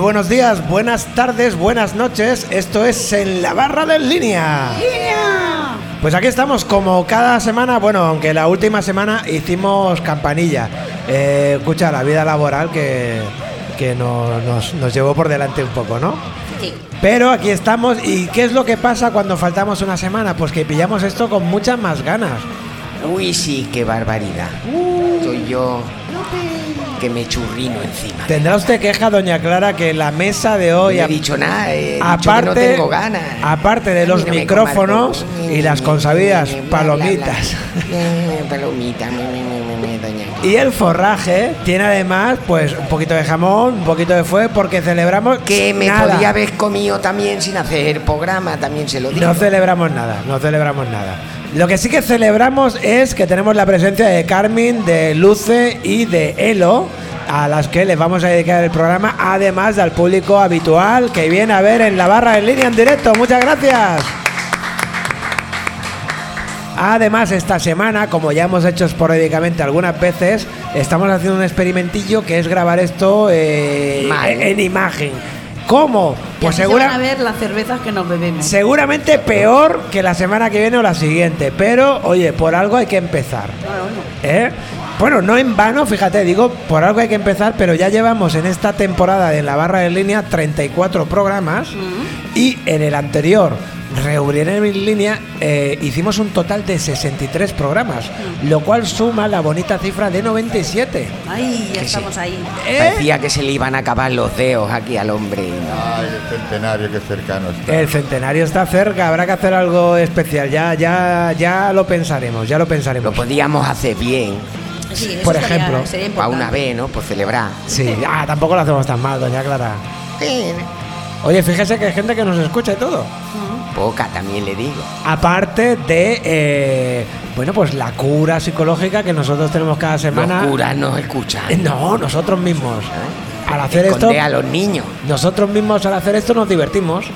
Muy buenos días, buenas tardes, buenas noches. Esto es En la Barra de Línea. Pues aquí estamos como cada semana, bueno, aunque la última semana hicimos campanilla. Eh, escucha, la vida laboral que, que no- nos, nos llevó por delante un poco, ¿no? Sí. Pero aquí estamos y ¿qué es lo que pasa cuando faltamos una semana? Pues que pillamos esto con muchas más ganas. Uy, sí, qué barbaridad. Soy yo que me churrino encima. Tendrá usted queja, doña Clara, que la mesa de No hoy... he dicho nada, he dicho que aparte, no tengo ganas. aparte de los micrófonos y las consabidas palomitas. Eh, Palomitas. Y el forraje tiene además, pues, un poquito de jamón, un poquito de fue, porque celebramos Que me nada. podía haber comido también sin hacer programa, también se lo digo. No celebramos nada, no celebramos nada. Lo que sí que celebramos es que tenemos la presencia de Carmen, de Luce y de Elo, a las que les vamos a dedicar el programa, además del público habitual que viene a ver en la barra en línea en directo. Muchas gracias. Además, esta semana, como ya hemos hecho esporádicamente algunas veces, estamos haciendo un experimentillo que es grabar esto eh, en imagen. ¿Cómo? Pues se segura, van a ver las cervezas que nos bebemos. Seguramente peor que la semana que viene o la siguiente, pero oye, por algo hay que empezar. ¿eh? Bueno, no en vano, fíjate, digo, por algo hay que empezar, pero ya llevamos en esta temporada de la barra de línea 34 programas y en el anterior, Reunir en línea, eh, hicimos un total de 63 programas, lo cual suma la bonita cifra de 97. Ay, ya Que sí. estamos ahí. ¿Eh? Parecía que se le iban a acabar los dedos aquí al hombre. Ay, el centenario, que cercano está. El centenario está cerca, habrá que hacer algo especial, ya, ya, ya lo pensaremos, ya lo Lo pensaremos. podíamos hacer bien, Sí, eso Por estaría- ejemplo, sería para importante. una vez, ¿no? Por celebrar. Sí, ah, tampoco lo hacemos tan mal, doña Clara. Oye, fíjese que hay gente que nos escucha y todo. Poca también le digo. Aparte de, eh, bueno, pues la cura psicológica que nosotros tenemos cada semana. Los curas nos escuchan. Eh, No, nosotros mismos. ¿eh? Al hacer esto, a los niños. nosotros mismos al hacer esto nos divertimos.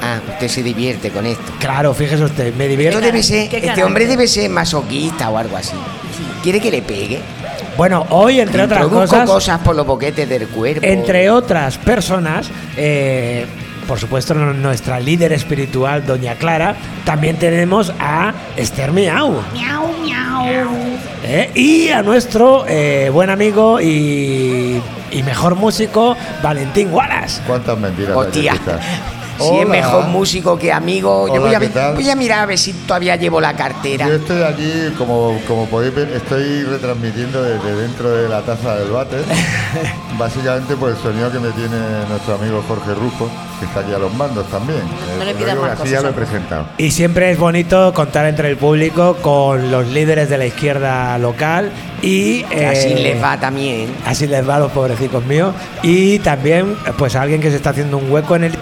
Ah, usted se divierte con esto. Claro, fíjese usted, me divierto. debe ser, este carácter. hombre debe ser masoquista o algo así. ¿Quiere que le pegue? Bueno, hoy, entre otras cosas, cosas por los boquetes del cuerpo. entre otras personas, eh, por supuesto, nuestra líder espiritual, Doña Clara, también tenemos a Esther Miau. Miau, miau. ¿eh? Y a nuestro eh, buen amigo y, y mejor músico, Valentín Wallace. ¿Cuántas mentiras Hostia. Si es mejor músico que amigo, yo voy a, ¿qué ver- tal? voy a mirar a ver si todavía llevo la cartera. Yo estoy aquí, como, como podéis ver, estoy retransmitiendo desde dentro de la taza del váter. Básicamente por el sonido que me tiene nuestro amigo Jorge Rufo, que está aquí a los mandos también. No le Eh, pidas más así ya cosas, lo presentado. Y siempre es bonito contar entre el público con los líderes de la izquierda local y... Así eh, les va también. Así les va a los pobrecicos míos. Y también, pues, alguien que se está haciendo un hueco en el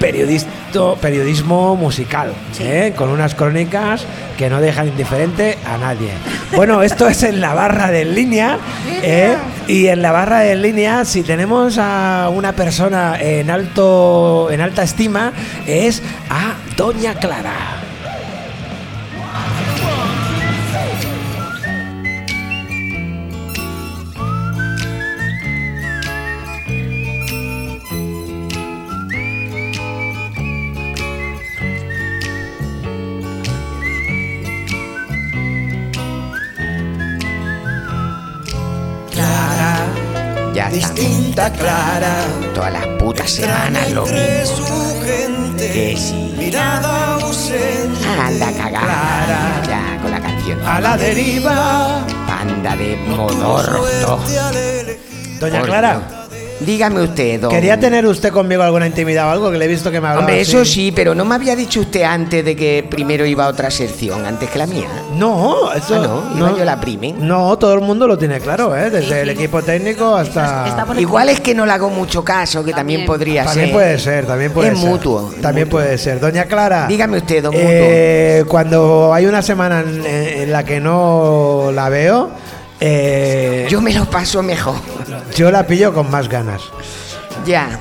periodismo musical, Sí. ¿eh? con unas crónicas que no dejan indiferente a nadie. Bueno, esto es en la barra de línea. ¿eh? Y en la barra de línea, si tenemos a una persona en alto, en alta estima, es a Doña. Clara, distinta Clara. Todas las putas semanas lo mismo. Que sí. Mirada ausente. Anda cagada. Ya con la canción. A la deriva. Banda de modorros. Doña Por Clara. Dígame usted, don. ¿Quería tener usted conmigo alguna intimidad o algo? Que le he visto que me hablaba. Hombre, así. eso sí, pero no me había dicho usted antes de que primero iba a otra sección, antes que la mía. No, eso. Ah, no, iba yo la prime. No, todo el mundo lo tiene claro, ¿eh? Desde Sí, el equipo técnico hasta. Igual es que no le hago mucho caso, que también, También. podría También ser. puede ser, también puede Es ser. mutuo, es También mutuo. puede ser. Doña Clara. Dígame usted, don eh, Cuando hay una semana en, en la que no la veo, eh, Yo me lo paso mejor. yo la pillo con más ganas. Ya.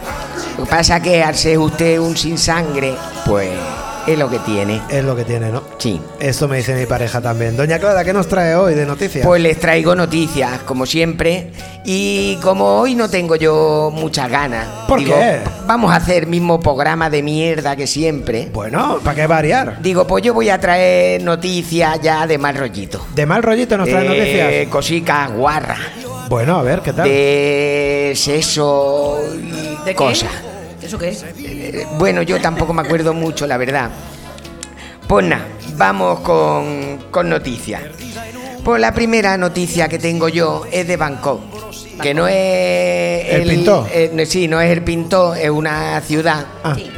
Lo que pasa es que al ser usted un sin sangre, pues es lo que tiene. Es lo que tiene, ¿no? Sí. Esto me dice mi pareja también. Doña Clara, ¿qué nos trae hoy de noticias? Pues les traigo noticias, como siempre. Y como hoy no tengo yo muchas ganas. ¿Por qué? Vamos a hacer el mismo programa de mierda que siempre. Bueno, ¿para qué variar? Digo, pues yo voy a traer noticias ya de mal rollito. De mal rollito nos trae de noticias. Cositas guarras. Bueno, a ver, ¿qué tal? De sexo y ¿De cosas. qué? ¿Eso qué es? Eh, Bueno, yo tampoco me acuerdo mucho, la verdad. Pues nada, vamos con, con noticias. Pues la primera noticia que tengo yo es de Bangkok. Que no es. ¿El Pintor? eh, no, sí, no es el Pintor, es una ciudad Ah, Sí.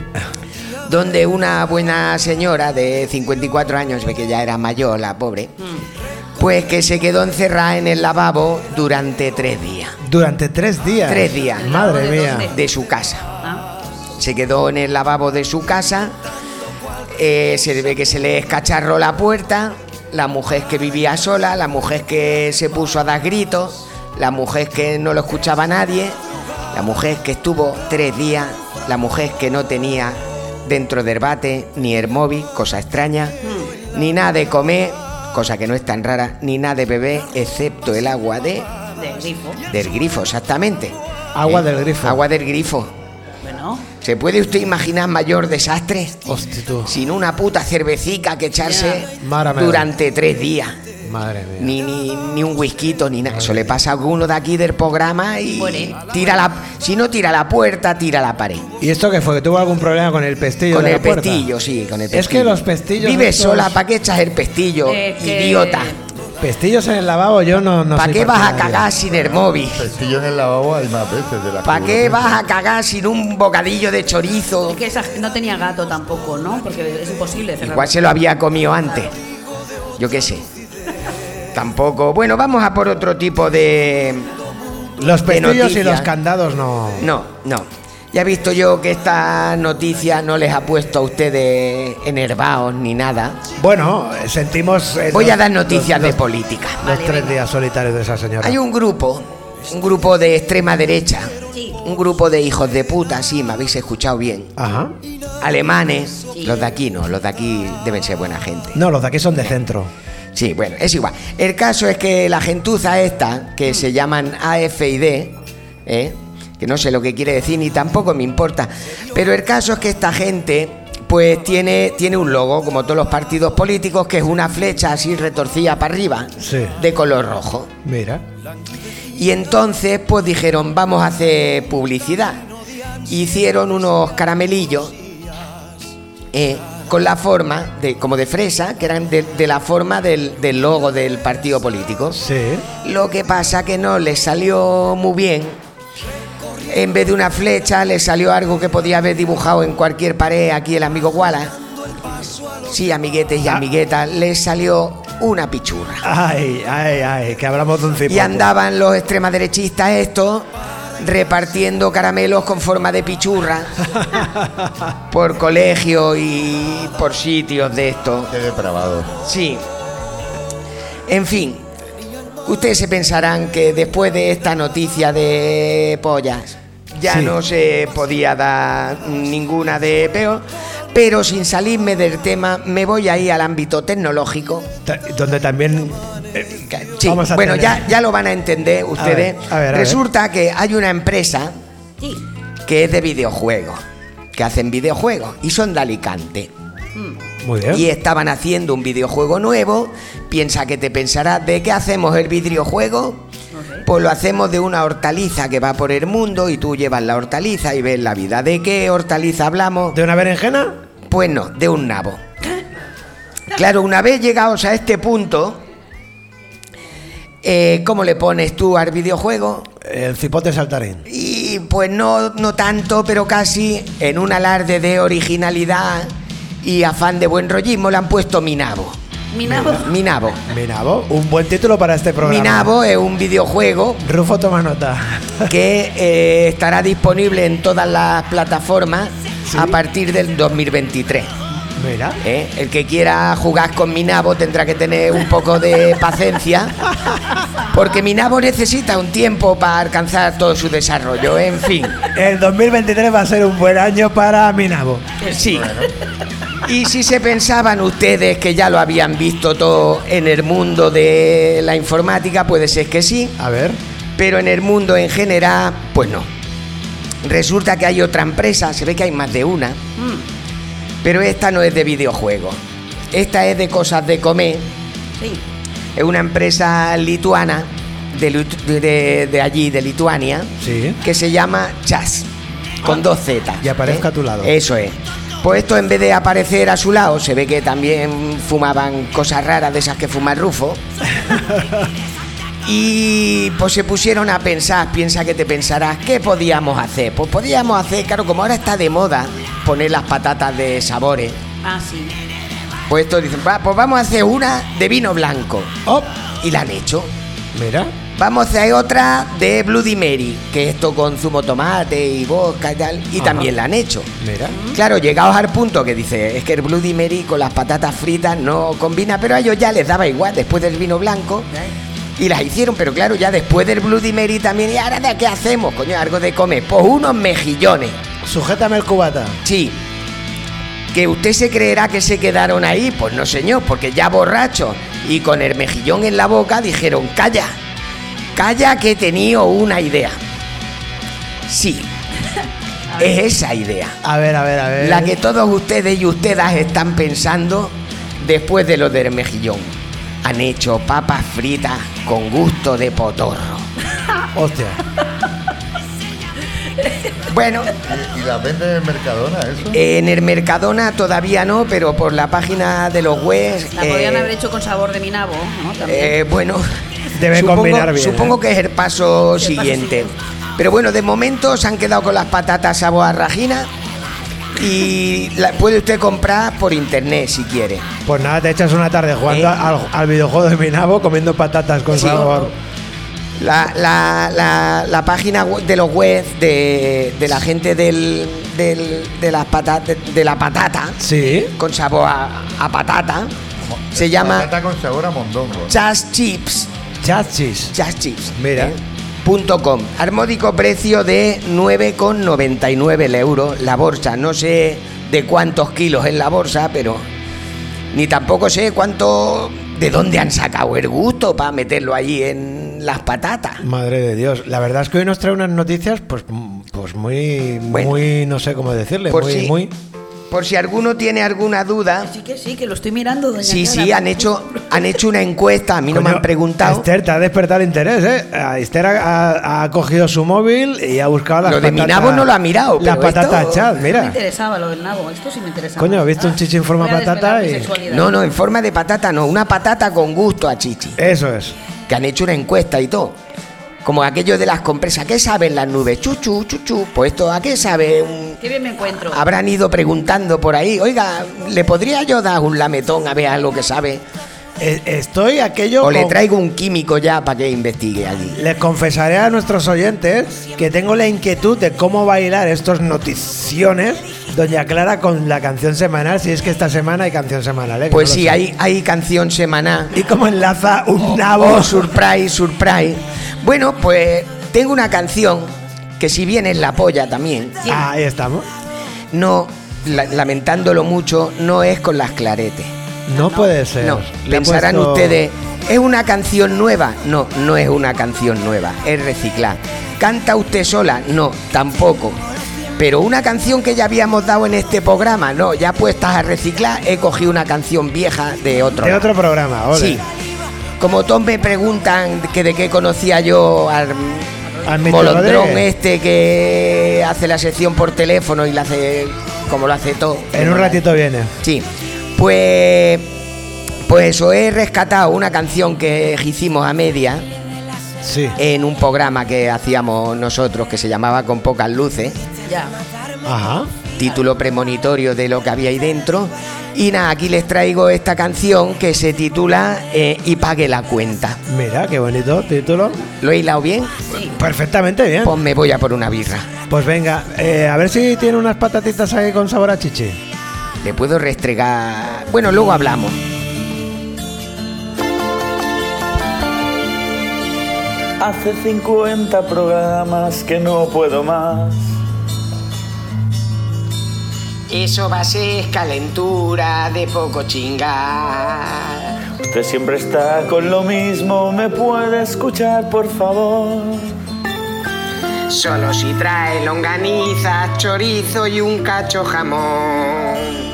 donde una buena señora de 54 años, ve que ya era mayor, la pobre, pues que se quedó encerrada en el lavabo durante tres días durante tres días. Tres días. Madre ¿De mía. de su casa. Se quedó en el lavabo de su casa, eh, se ve que se le escacharró la puerta, la mujer que vivía sola, la mujer que se puso a dar gritos, la mujer que no lo escuchaba nadie, la mujer que estuvo tres días, la mujer que no tenía dentro del bate ni el móvil, cosa extraña, ni nada de comer, cosa que no es tan rara, ni nada de beber, excepto el agua de, de grifo. del grifo, exactamente. Agua Eh, del grifo. Agua del grifo. Bueno, ¿Se puede usted imaginar mayor desastre? Hostia, tú. Sin una puta cervecica que echarse mía. durante tres días. Madre mía. Ni, ni, ni un whisky ni nada. Eso le pasa a alguno de aquí del programa y Muere. tira la. Si no tira la puerta, tira la pared. ¿Y esto qué fue? ¿Que tuvo algún problema con el pestillo Con de el la puerta? pestillo, sí, con el pestillo. Es que los pestillos Vive estos- sola, ¿para qué echas el pestillo? Es que- Idiota. Pestillos en el lavabo yo no, no ¿Para qué vas a cagar sin el móvil? Pestillo en el lavabo hay más veces de la ¿Para qué vas a cagar sin un bocadillo de chorizo? es que esa, no tenía gato tampoco, ¿no? Porque es imposible cerrar. Igual se lo había comido antes. Yo qué sé. Tampoco. Bueno, vamos a por otro tipo de. Los de pestillos y los candados no. No, no. Ya he visto yo que esta noticia no les ha puesto a ustedes enervados ni nada. Bueno, sentimos. eh, Voy los- a dar noticias los- de política. Los tres días solitarios de esa señora. Hay un grupo, un grupo de extrema derecha, Sí. un grupo de hijos de puta, sí, me habéis escuchado bien. Ajá. Alemanes, los de aquí no, los de aquí deben ser buena gente. No, los de aquí son de centro. Sí, bueno, es igual. El caso es que la gentuza esta, que se llaman AFID, ¿eh? Que no sé lo que quiere decir ni tampoco me importa, pero el caso es que esta gente pues tiene, tiene un logo, como todos los partidos políticos, que es una flecha así retorcida para arriba, Sí. de color rojo. Mira. Y entonces pues dijeron, vamos a hacer publicidad. Hicieron unos caramelillos eh, con la forma, de, como de fresa, que eran de, de la forma del, del logo del partido político. Sí. Lo que pasa que no les salió muy bien. En vez de una flecha, les salió algo que podía haber dibujado en cualquier pared aquí el amigo Wallace. Sí, amiguetes y Ah. amiguetas, les salió una pichurra. Ay, ay, ay, que hablamos de un cipote. Y andaban los extremaderechistas estos repartiendo caramelos con forma de pichurra por colegios y por sitios de estos. Qué depravado. Sí. En fin, ustedes se pensarán que después de esta noticia de pollas ya Sí. no se podía dar ninguna de peor, pero sin salirme del tema me voy a ir al ámbito tecnológico. Donde también. eh, Sí, vamos a bueno, tener- ya, ya lo van a entender ustedes. ver, a ver, a ver. Resulta que hay una empresa Sí. que es de videojuegos, que hacen videojuegos y son de Alicante. Muy bien. Y estaban haciendo un videojuego nuevo. Piensa que te pensarás de qué hacemos el videojuego. Pues lo hacemos de una hortaliza que va por el mundo y tú llevas la hortaliza y ves la vida. ¿De qué hortaliza hablamos? ¿De una berenjena? Pues no, de un nabo. Claro, una vez llegados a este punto, eh, ¿cómo le pones tú al videojuego? El cipote saltarín. Y pues no, no tanto, pero casi en un alarde de originalidad y afán de buen rollismo le han puesto Minabo. Mi nabo. Minabo. Minabo, un buen título para este programa. Minabo es un videojuego Rufo toma nota. que eh, estará disponible en todas las plataformas Sí. a partir del 2023. Mira. ¿eh? El que quiera jugar con mi nabo tendrá que tener un poco de paciencia, porque mi nabo necesita un tiempo para alcanzar todo su desarrollo. En fin, El 2023 va a ser un buen año para Minabo. sí. Y si se pensaban ustedes que ya lo habían visto todo en el mundo de la informática, puede ser que sí, A ver. pero en el mundo en general, pues no. Resulta que hay otra empresa, se ve que hay más de una, pero esta no es de videojuegos. Esta es de cosas de comer. Sí. Es una empresa lituana de, Lit- de- de allí, de Lituania, Sí. que se llama Chas, con dos Z. Y aparezca a tu lado. Eso es. Pues esto en vez de aparecer a su lado, se ve que también fumaban cosas raras de esas que fuma el Rufo. Y pues se pusieron a pensar, piensa que te pensarás, ¿qué podíamos hacer? Pues podíamos hacer, claro, como ahora está de moda poner las patatas de sabores, Ah, sí. pues esto dicen, "Va, pues vamos a hacer una de vino blanco. Oh, Y la han hecho. mira. Vamos a hacer otra de Bloody Mary, que esto con zumo tomate y vodka y tal, y Ajá. también la han hecho. Mira. Claro, llegados al punto que dice, es que el Bloody Mary con las patatas fritas no combina, pero a ellos ya les daba igual después del vino blanco. Y las hicieron, pero claro, ya después del Bloody Mary también, ¿y ahora de qué hacemos? Coño, algo de comer. Pues unos mejillones. Sujétame el cubata. Sí. ¿Que usted se creerá que se quedaron ahí? Pues no, señor, porque ya borrachos y con el mejillón en la boca dijeron, calla, calla que he tenido una idea. Sí, es esa idea. A ver, a ver, a ver. La que todos ustedes y ustedes están pensando después de lo del mejillón. Han hecho papas fritas con gusto de potorro. Hostia. Bueno, ¿Y, y las venden en Mercadona eso? en el Mercadona todavía no, pero por la página de los webs... La podrían eh, haber hecho con sabor de mi nabo, ¿no? También. Eh, bueno, Debe supongo, combinar bien, Supongo ¿eh? que es el paso siguiente. Pero bueno, de momento se han quedado con las patatas sabor a rajina y la puede usted comprar por internet si quiere. Pues nada, te echas una tarde jugando Eh. al, al videojuego de Minabo comiendo patatas con Sí. sabor. La, la- la- la página web de los webs de, de la gente del, del- de, las patatas, de la patata Sí. con sabor a, a patata se llama Patata con sabor a mondongo. Just Chips. Just Chips. Mira. ¿eh? Punto com. Al módico precio de 9,99 euros la bolsa. No sé de cuántos kilos es la bolsa, pero ni tampoco sé cuánto. ¿De dónde han sacado el gusto para meterlo allí en las patatas? Madre de Dios. La verdad es que hoy nos trae unas noticias, pues, pues muy, Bueno. muy, no sé cómo decirle, Por muy, si- muy. Por si alguno tiene alguna duda. Sí que sí, que lo estoy mirando, doña Sí, Clara. sí, han hecho, han hecho una encuesta. A mí no me han preguntado. Esther, te ha despertado el interés, ¿eh? Esther ha, ha- ha cogido su móvil y ha buscado las Lo de mi patatas- nabo no lo ha mirado, Las pero esto- patatas chat, Me mira. interesaba lo del nabo, esto sí me interesaba. Coño, he visto un chichi en forma a patata y- sexualidad. No, no, en forma de patata no. Una patata con gusto a chichi. Eso es. Que han hecho una encuesta y todo. Como aquello de las compresas, ¿qué saben las nubes? Chuchu, chuchu. Pues esto, ¿a qué sabe? un- Qué bien me encuentro. Habrán ido preguntando por ahí, oiga, ¿le podría yo dar un lametón a ver algo que sabe? Eh, Estoy aquello. O le traigo un químico ya para que investigue allí. Les confesaré a nuestros oyentes que tengo la inquietud de cómo bailar estos noticiones, Doña Clara, con la canción semanal, si es que esta semana hay canción semanal, ¿eh? Pues no sí, hay, hay canción semanal. ¿Y cómo enlaza un nabo? Oh, surprise, surprise. Bueno, pues tengo una canción que si bien es la polla también, Ah, ahí estamos. no, la- lamentándolo mucho, no es con las claretes. No puede ser. No, Le pensarán puesto- ustedes, ¿es una canción nueva? No, no es una canción nueva, es reciclar. ¿Canta usted sola? No, tampoco. Pero una canción que ya habíamos dado en este programa, no, ya puestas a reciclar, he cogido una canción vieja de otro. De lado. otro programa, ole. Sí. Como todos me preguntan que de qué conocía yo al Al molondrón Rodríguez. este que hace la sección por teléfono y la hace como lo hace todo. En un ratito viene. Sí. Pues pues eso he rescatado una canción que hicimos a media Sí. en un programa que hacíamos nosotros que se llamaba Con pocas luces, Ya. Ajá. título premonitorio de lo que había ahí dentro. Y nada, aquí les traigo esta canción que se titula eh, Y pague la cuenta. Mira, qué bonito título. ¿Lo he hilado bien? Perfectamente bien. Pues me voy a por una birra. Pues venga, eh, a ver si tiene unas patatitas ahí con sabor a chichi. Le puedo restregar. Bueno, luego hablamos. Hace 50 programas que no puedo más. Eso va a ser calentura de poco chingar. Usted siempre está con lo mismo, me puede escuchar, por favor. Solo si trae longaniza, chorizo y un cacho jamón.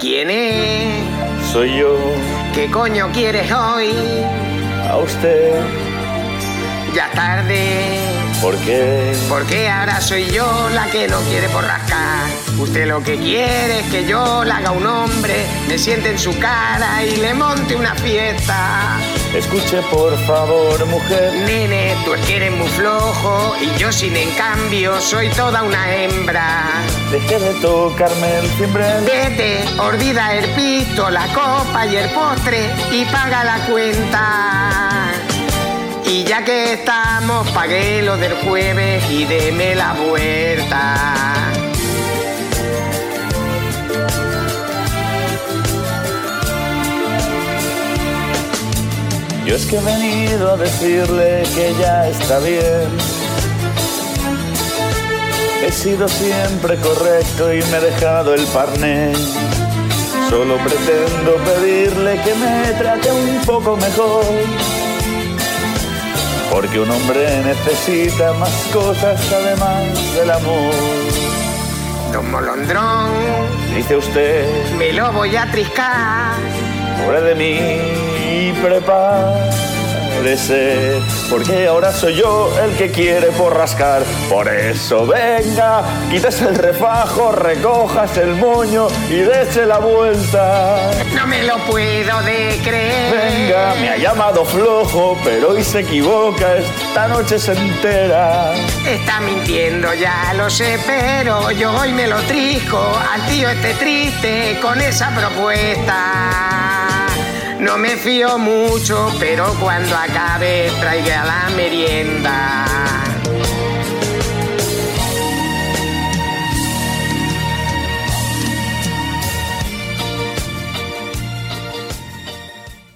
¿Quién es? Soy yo, ¿Qué coño quieres hoy? a usted, Ya tarde. ¿por qué? Porque ahora soy yo la que no quiere borrascar. Usted lo que quiere es que yo le haga un hombre, me siente en su cara y le monte una fiesta. Escuche, por favor, mujer. Nene, tú eres muy flojo y yo sin en cambio soy toda una hembra. Deje de tocarme el timbre. Vete, olvida el pito, la copa y el postre y paga la cuenta. Y ya que estamos, pagué lo del jueves y deme la vuelta. Yo es que he venido a decirle que ya está bien. He sido siempre correcto y me he dejado el parné. Solo pretendo pedirle que me trate un poco mejor. Porque un hombre necesita más cosas además del amor. Don Molondrón, Dice usted, me lo voy a triscar. Pobre de mí, prepárese, porque ahora soy yo el que quiere por rascar. Por eso venga, quítese el refajo, recojas el moño y dése la vuelta. No me lo puedo de creer. Venga, me ha llamado flojo, pero hoy se equivoca, esta noche se entera. Está mintiendo, ya lo sé, pero yo hoy me lo trisco al tío este triste con esa propuesta. No me fío mucho, pero cuando acabe traiga la merienda.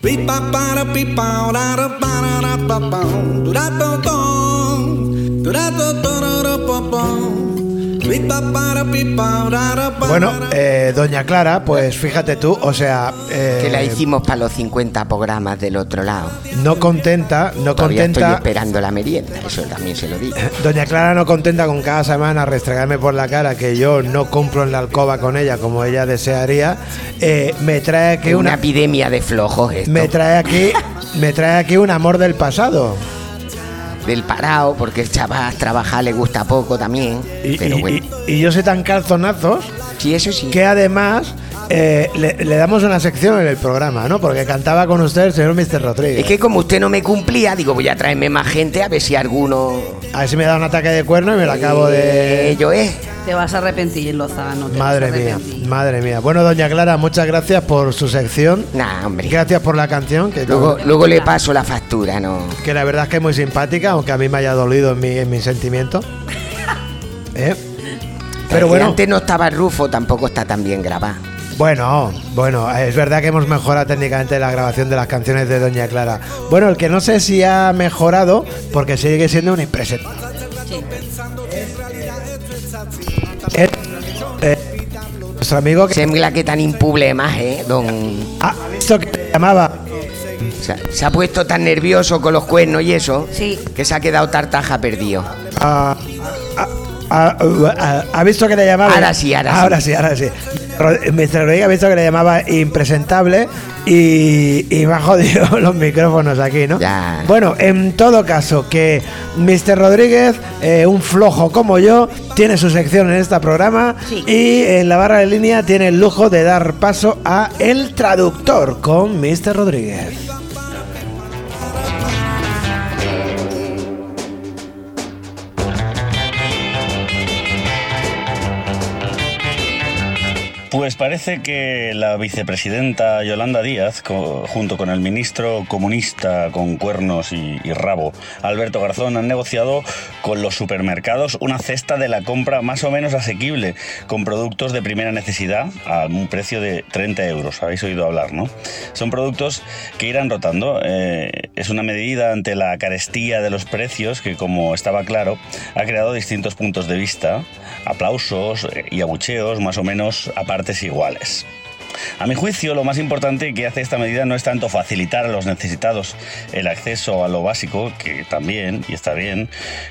Pipa para pipa, para para Bueno, eh, doña Clara, pues fíjate tú, o sea, eh, Que la hicimos para los 50 programas del otro lado. no contenta, no Todavía estoy contenta. esperando la merienda, eso también se lo digo. Doña Clara no contenta con cada semana restregarme por la cara que yo no compro en la alcoba con ella como ella desearía. eh, me trae aquí una una, epidemia de flojos esto. me trae aquí, me trae aquí un amor del pasado. Del parado, porque el chaval trabajar le gusta poco también. Y, pero y- bueno, y- y yo soy tan calzonazos sí, eso sí. que además eh, le, le damos una sección en el programa, ¿no? Porque cantaba con usted el señor Mr. Rodríguez. Es que como usted no me cumplía, digo, voy a traerme más gente a ver si alguno. A ver si me da un ataque de cuerno y me lo acabo de. Ello es. Te vas a arrepentir, Lozano. te Madre vas a mía, arrepentir. Madre mía. Bueno, doña Clara, muchas gracias por su sección. Nah, hombre. Gracias por la canción, que, Luego, luego le paso la factura, ¿no? que la verdad es que es muy simpática, aunque a mí me haya dolido en mi, en mi sentimiento. ¿Eh? Pero bueno, antes no estaba Rufo, tampoco está tan bien grabado. bueno, bueno, es verdad que hemos mejorado técnicamente la grabación de las canciones de Doña Clara. Bueno, el que no sé si ha mejorado, porque sigue siendo un impresentable. Es, nuestro amigo que Sembla que tan impuble más, ¿eh? Don... ha visto que se llamaba Se ha, se ha puesto tan nervioso con los cuernos y eso, Sí. que se ha quedado tartaja perdido. Ah, ah, ah, ah, ha visto que le llamaba. Ahora sí, ahora sí. ahora sí. Ahora sí, Mr. Rodríguez ha visto que le llamaba impresentable y, y me ha jodido los micrófonos aquí, ¿no? Ya. Bueno, en todo caso, que Mr. Rodríguez, eh, un flojo como yo, tiene su sección en este programa Sí. y en la barra de línea tiene el lujo de dar paso a El Traductor con Mr. Rodríguez. Pues parece que la vicepresidenta Yolanda Díaz, junto con el ministro comunista con cuernos y, rabo, Alberto Garzón, han negociado con los supermercados una cesta de la compra más o menos asequible, con productos de primera necesidad a un precio de 30 euros. Habéis oído hablar, ¿no? Son productos que irán rotando. Eh, es una medida ante la carestía de los precios que, como estaba claro, ha creado distintos puntos de vista, aplausos eh, y abucheos más o menos a iguales. A mi juicio, lo más importante que hace esta medida no es tanto facilitar a los necesitados el acceso a lo básico, que también, y está bien,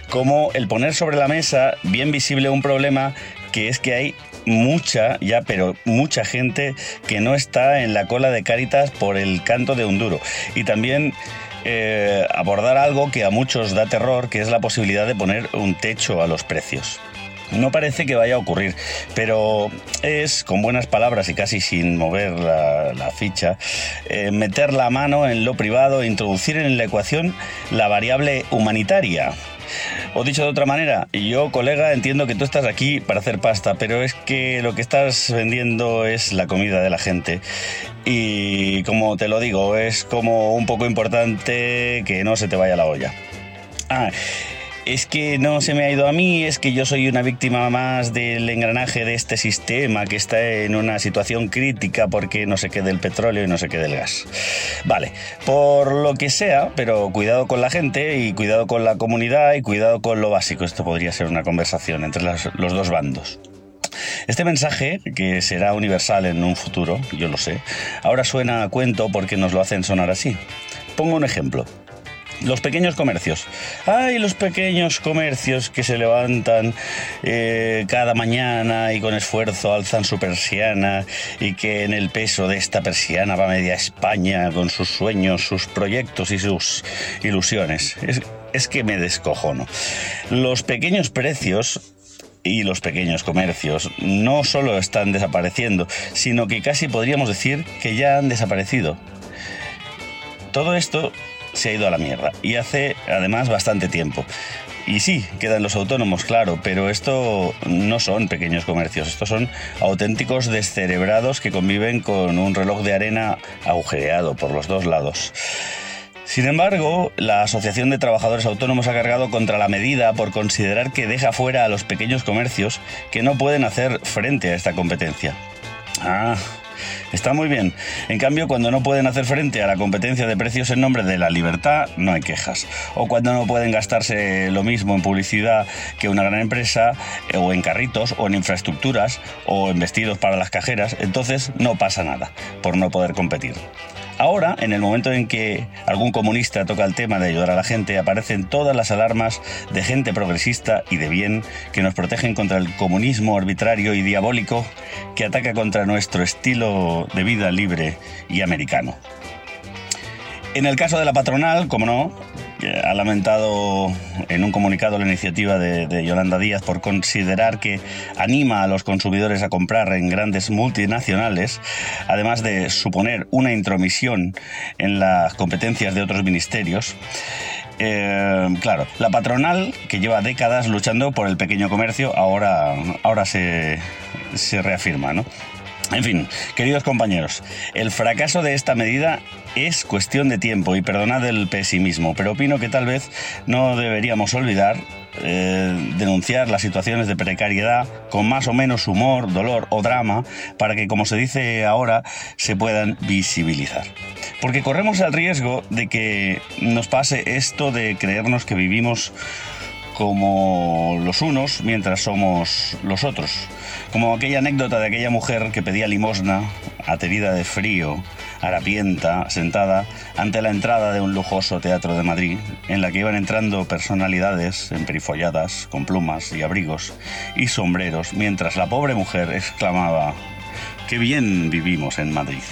como el poner sobre la mesa bien visible un problema que es que hay mucha, ya, pero mucha gente que no está en la cola de Cáritas por el canto de un duro. Y también eh, abordar algo que a muchos da terror, que es la posibilidad de poner un techo a los precios. No parece que vaya a ocurrir, pero es, con buenas palabras y casi sin mover la, ficha, eh, meter la mano en lo privado e introducir en la ecuación la variable humanitaria. O dicho de otra manera, yo, colega, entiendo que tú estás aquí para hacer pasta, pero es que lo que estás vendiendo es la comida de la gente. Y como te lo digo, es como un poco importante que no se te vaya la olla. Ah, es que no se me ha ido a mí, es que yo soy una víctima más del engranaje de este sistema que está en una situación crítica porque no se quede el petróleo y no se quede el gas. Vale, por lo que sea, pero cuidado con la gente y cuidado con la comunidad y cuidado con lo básico. Esto podría ser una conversación entre los dos bandos. Este mensaje, que será universal en un futuro, yo lo sé, ahora suena a cuento porque nos lo hacen sonar así. Pongo un ejemplo. Los pequeños comercios. Ay, los pequeños comercios que se levantan eh, cada mañana y con esfuerzo alzan su persiana y que en el peso de esta persiana va media España con sus sueños, sus proyectos y sus ilusiones. Es, es que me descojono. Los pequeños precios y los pequeños comercios no solo están desapareciendo, sino que casi podríamos decir que ya han desaparecido. Todo esto se ha ido a la mierda y hace además bastante tiempo. Y sí, quedan los autónomos, claro, pero esto no son pequeños comercios, estos son auténticos descerebrados que conviven con un reloj de arena agujereado por los dos lados. Sin embargo, la Asociación de Trabajadores Autónomos ha cargado contra la medida por considerar que deja fuera a los pequeños comercios que no pueden hacer frente a esta competencia. Ah, está muy bien. En cambio, cuando no pueden hacer frente a la competencia de precios en nombre de la libertad, no hay quejas. O cuando no pueden gastarse lo mismo en publicidad que una gran empresa, eh, o en carritos, o en infraestructuras, o en vestidos para las cajeras, entonces no pasa nada por no poder competir. Ahora, en el momento en que algún comunista toca el tema de ayudar a la gente, aparecen todas las alarmas de gente progresista y de bien que nos protegen contra el comunismo arbitrario y diabólico que ataca contra nuestro estilo de vida libre y americano. En el caso de la patronal, como no, ha lamentado en un comunicado la iniciativa de, Yolanda Díaz por considerar que anima a los consumidores a comprar en grandes multinacionales, además de suponer una intromisión en las competencias de otros ministerios. Eh, claro, la patronal, que lleva décadas luchando por el pequeño comercio, ahora, ahora se, se reafirma, ¿no? En fin, queridos compañeros, el fracaso de esta medida es cuestión de tiempo y perdonad el pesimismo, pero opino que tal vez no deberíamos olvidar eh, denunciar las situaciones de precariedad con más o menos humor, dolor o drama para que, como se dice ahora, se puedan visibilizar. Porque corremos el riesgo de que nos pase esto de creernos que vivimos como los unos mientras somos los otros. Como aquella anécdota de aquella mujer que pedía limosna, aterida de frío, harapienta, sentada ante la entrada de un lujoso teatro de Madrid, en la que iban entrando personalidades emperifolladas, con plumas y abrigos y sombreros, mientras la pobre mujer exclamaba, ¡Qué bien vivimos en Madrid!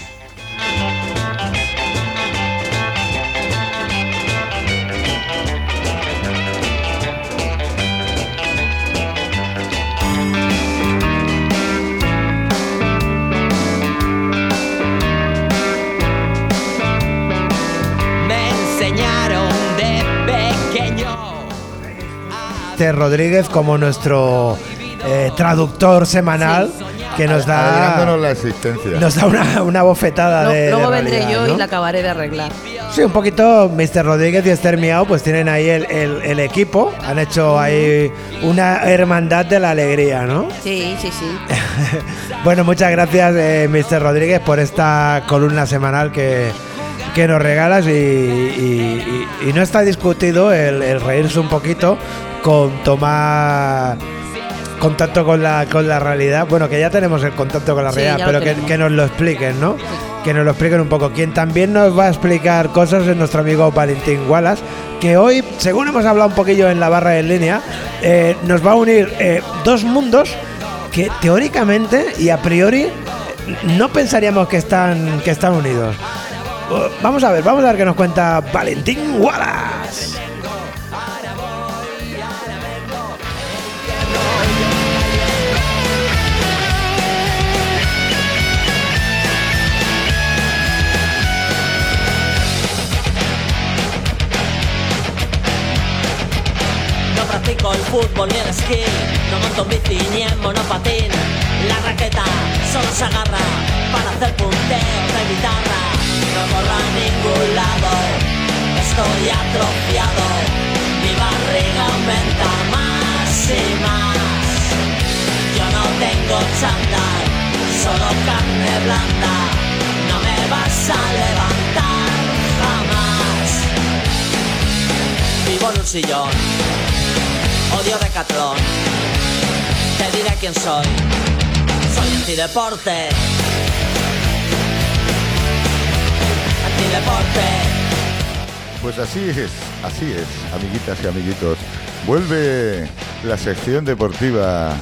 Rodríguez como nuestro eh, traductor semanal que nos da la nos da una, una bofetada de. de luego vendré realidad, yo ¿no? y la acabaré de arreglar. Sí, un poquito Mr. Rodríguez y Esther Miau pues tienen ahí el, el- el equipo, han hecho ahí una hermandad de la alegría, ¿no? Sí, sí, sí. Bueno, muchas gracias eh, Mr. Rodríguez por esta columna semanal que, que nos regalas y, y- y- y no está discutido el, el reírse un poquito con tomar contacto con la, con la realidad. Bueno, que ya tenemos el contacto con la Sí, realidad, pero que, nos lo expliquen, ¿no? Que nos lo expliquen un poco. Quien también nos va a explicar cosas es nuestro amigo Valentín Wallace, que hoy, según hemos hablado un poquillo en la barra en línea, eh, nos va a unir eh, dos mundos que teóricamente y a priori no pensaríamos que están, que están unidos. Vamos a ver, vamos a ver qué nos cuenta Valentín Wallace. Fútbol ni el esquí, no monto en bici ni en monopatín. La raqueta solo se agarra para hacer punteos de guitarra. No corro a ningún lado, estoy atrofiado. Mi barriga aumenta más y más. Yo no tengo chándal, solo carne blanda. No me vas a levantar jamás. Vivo en un sillón odio Decathlon. Te diré quién soy. Soy antideporte. Antideporte. Pues así es, así es, amiguitas y amiguitos. Vuelve la sección deportiva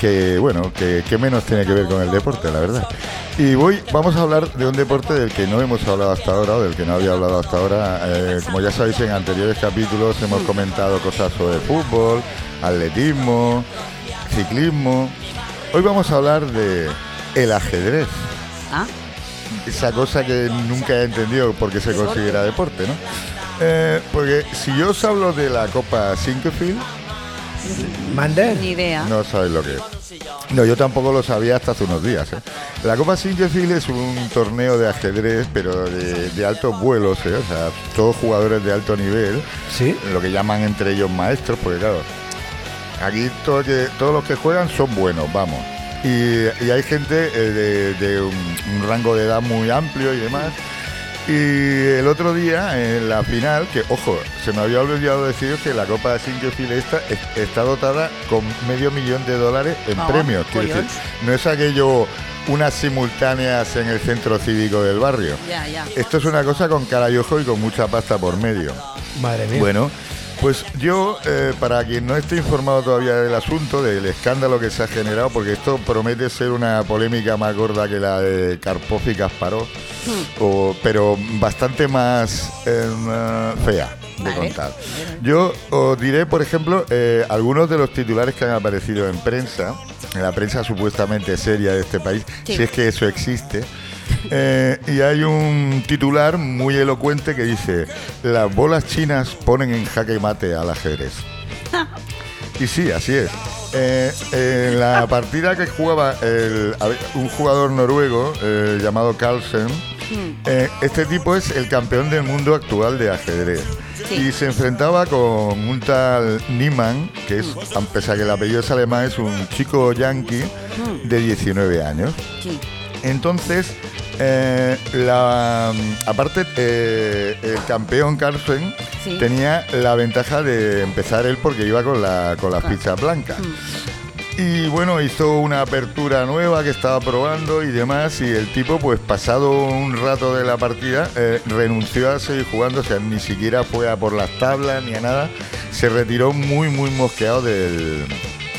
que, bueno, que, que menos tiene que ver con el deporte, la verdad. Y voy, vamos a hablar de un deporte del que no hemos hablado hasta ahora, o del que no había hablado hasta ahora. Eh, como ya sabéis, en anteriores capítulos hemos comentado cosas sobre fútbol, atletismo, ciclismo. Hoy vamos a hablar de el ajedrez ¿Ah? esa cosa que nunca he entendido por qué se considera deporte, ¿no? Eh, porque si yo os hablo de la Copa Sinquefield, Mande. Ni idea. no sabéis lo que es. No, yo tampoco lo sabía hasta hace unos días. ¿eh? La Copa Sinquefield es un torneo de ajedrez, pero de, de altos vuelos, ¿eh? o sea, todos jugadores de alto nivel, Sí. lo que llaman entre ellos maestros, porque claro, aquí todo que- todos los que juegan son buenos, vamos. Y, y hay gente eh, de, de un, un rango de edad muy amplio y demás. Y el otro día, en la final, que ojo, se me había olvidado deciros que la Copa de Sinquefield esta es- está dotada con medio millón de dólares en premios. Quiero decir, no es aquello unas simultáneas en el centro cívico del barrio. Esto es una cosa con cara y ojo y con mucha pasta por medio. Madre mía. Bueno, pues yo, eh, para quien no esté informado todavía del asunto, del escándalo que se ha generado, porque esto promete ser una polémica más gorda que la de Karpov y Kasparov, o- pero bastante más eh, fea de Vale. contar. Yo os diré, por ejemplo, eh, algunos de los titulares que han aparecido en prensa, en la prensa supuestamente seria de este país, Sí. si es que eso existe. Eh, y hay un titular muy elocuente que dice, las bolas chinas ponen en jaque mate al ajedrez. y sí, así es. Eh, en la partida que jugaba el- un jugador noruego eh, llamado Carlsen, eh, este tipo es el campeón del mundo actual de ajedrez. Sí. Y se enfrentaba con un tal Niemann, que es, a pesar que el apellido es alemán, es un chico yankee de 19 años. Sí. Entonces, eh, la, aparte, eh, el campeón Carlsen Sí. tenía la ventaja de empezar él porque iba con, la, con las fichas blancas. Mm. Y bueno, hizo una apertura nueva que estaba probando y demás. Y el tipo, pues pasado un rato de la partida, eh, renunció a seguir jugando. O sea, ni siquiera fue a por las tablas ni a nada. Se retiró muy, muy mosqueado del,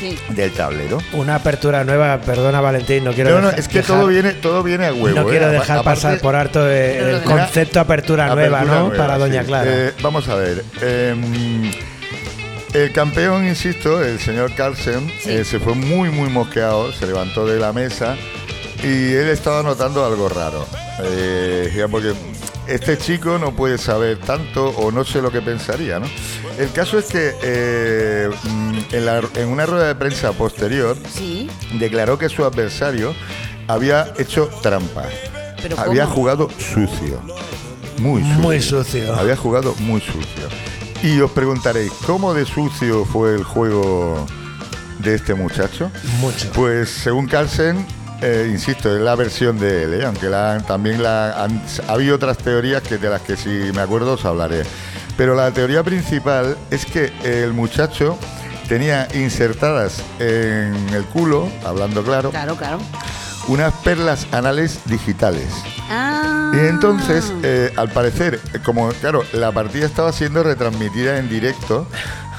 Sí. del tablero. Una apertura nueva, perdona Valentín, no quiero No, no, dejar- es que dejar- todo viene, todo viene a huevo. no ¿eh? quiero dejar aparte- pasar por alto eh, el de- concepto apertura nueva, ¿no? nueva, Para Doña sí. Clara. Eh, vamos a ver. em, el campeón, insisto, el señor Carlsen, Sí. eh, se fue muy, muy mosqueado, se levantó de la mesa y él estaba notando algo raro. Eh, porque este chico no puede saber tanto o no sé lo que pensaría, ¿no? El caso es que eh, mm, en, la- en una rueda de prensa posterior Sí, declaró que su adversario había hecho trampa. pero había ¿cómo? jugado sucio. Muy sucio. Muy sucio. Había jugado muy sucio. Y os preguntaréis, ¿cómo de sucio fue el juego de este muchacho? Mucho. Pues según Carlsen, eh, insisto, es la versión de él, ¿eh? aunque la también la han, ha habido otras teorías que de las que si me acuerdo os hablaré. Pero la teoría principal es que el muchacho tenía insertadas en el culo, hablando claro, Claro, claro. unas perlas anales digitales. Ah. Y entonces, eh, al parecer, como claro, la partida estaba siendo retransmitida en directo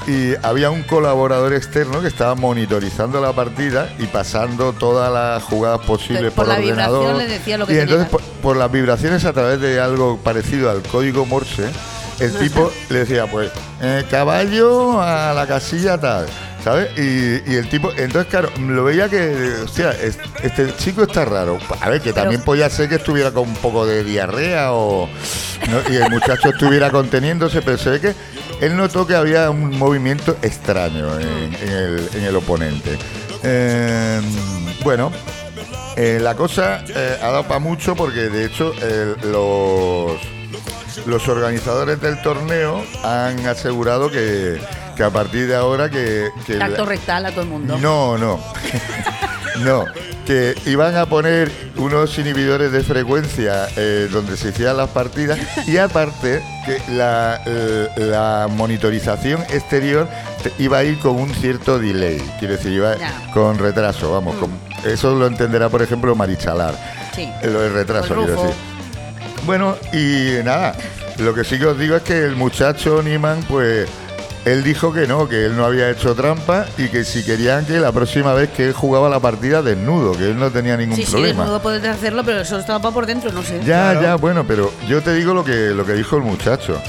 y había un colaborador externo que estaba monitorizando la partida y pasando todas las jugadas posibles Por por, la vibración ordenador. le decía lo que y entonces, por, por las vibraciones a través de algo parecido al código Morse, el tipo le decía, pues, eh, caballo a la casilla tal. ¿Sabes? Y, y el tipo, entonces, claro, lo veía que, hostia, este chico está raro. A ver, que también podía ser que estuviera con un poco de diarrea o. ¿no? Y el muchacho estuviera conteniéndose, pero se ve que él notó que había un movimiento extraño en, en el, en el oponente. Eh, bueno, eh, la cosa eh, ha dado para mucho porque, de hecho, los los organizadores del torneo han asegurado que, que a partir de ahora que, que Tacto rectal a todo el mundo. no, no. no. Que iban a poner unos inhibidores de frecuencia eh, donde se hicieran las partidas y aparte que la, eh, la monitorización exterior te- iba a ir con un cierto delay, quiero decir, iba Ya. con retraso, vamos, con- eso lo entenderá por ejemplo Marichalar, Sí. eh, lo del retraso, quiero Rufo. decir. Bueno, y nada, lo que sí que os digo es que el muchacho Niman, pues, él dijo que no, que él no había hecho trampa y que si querían que la próxima vez que él jugaba la partida desnudo, que él no tenía ningún Sí, sí, problema. desnudo puedes hacerlo, pero eso estaba por dentro, no sé. ya, ya, bueno, pero yo te digo lo que, lo que dijo el muchacho.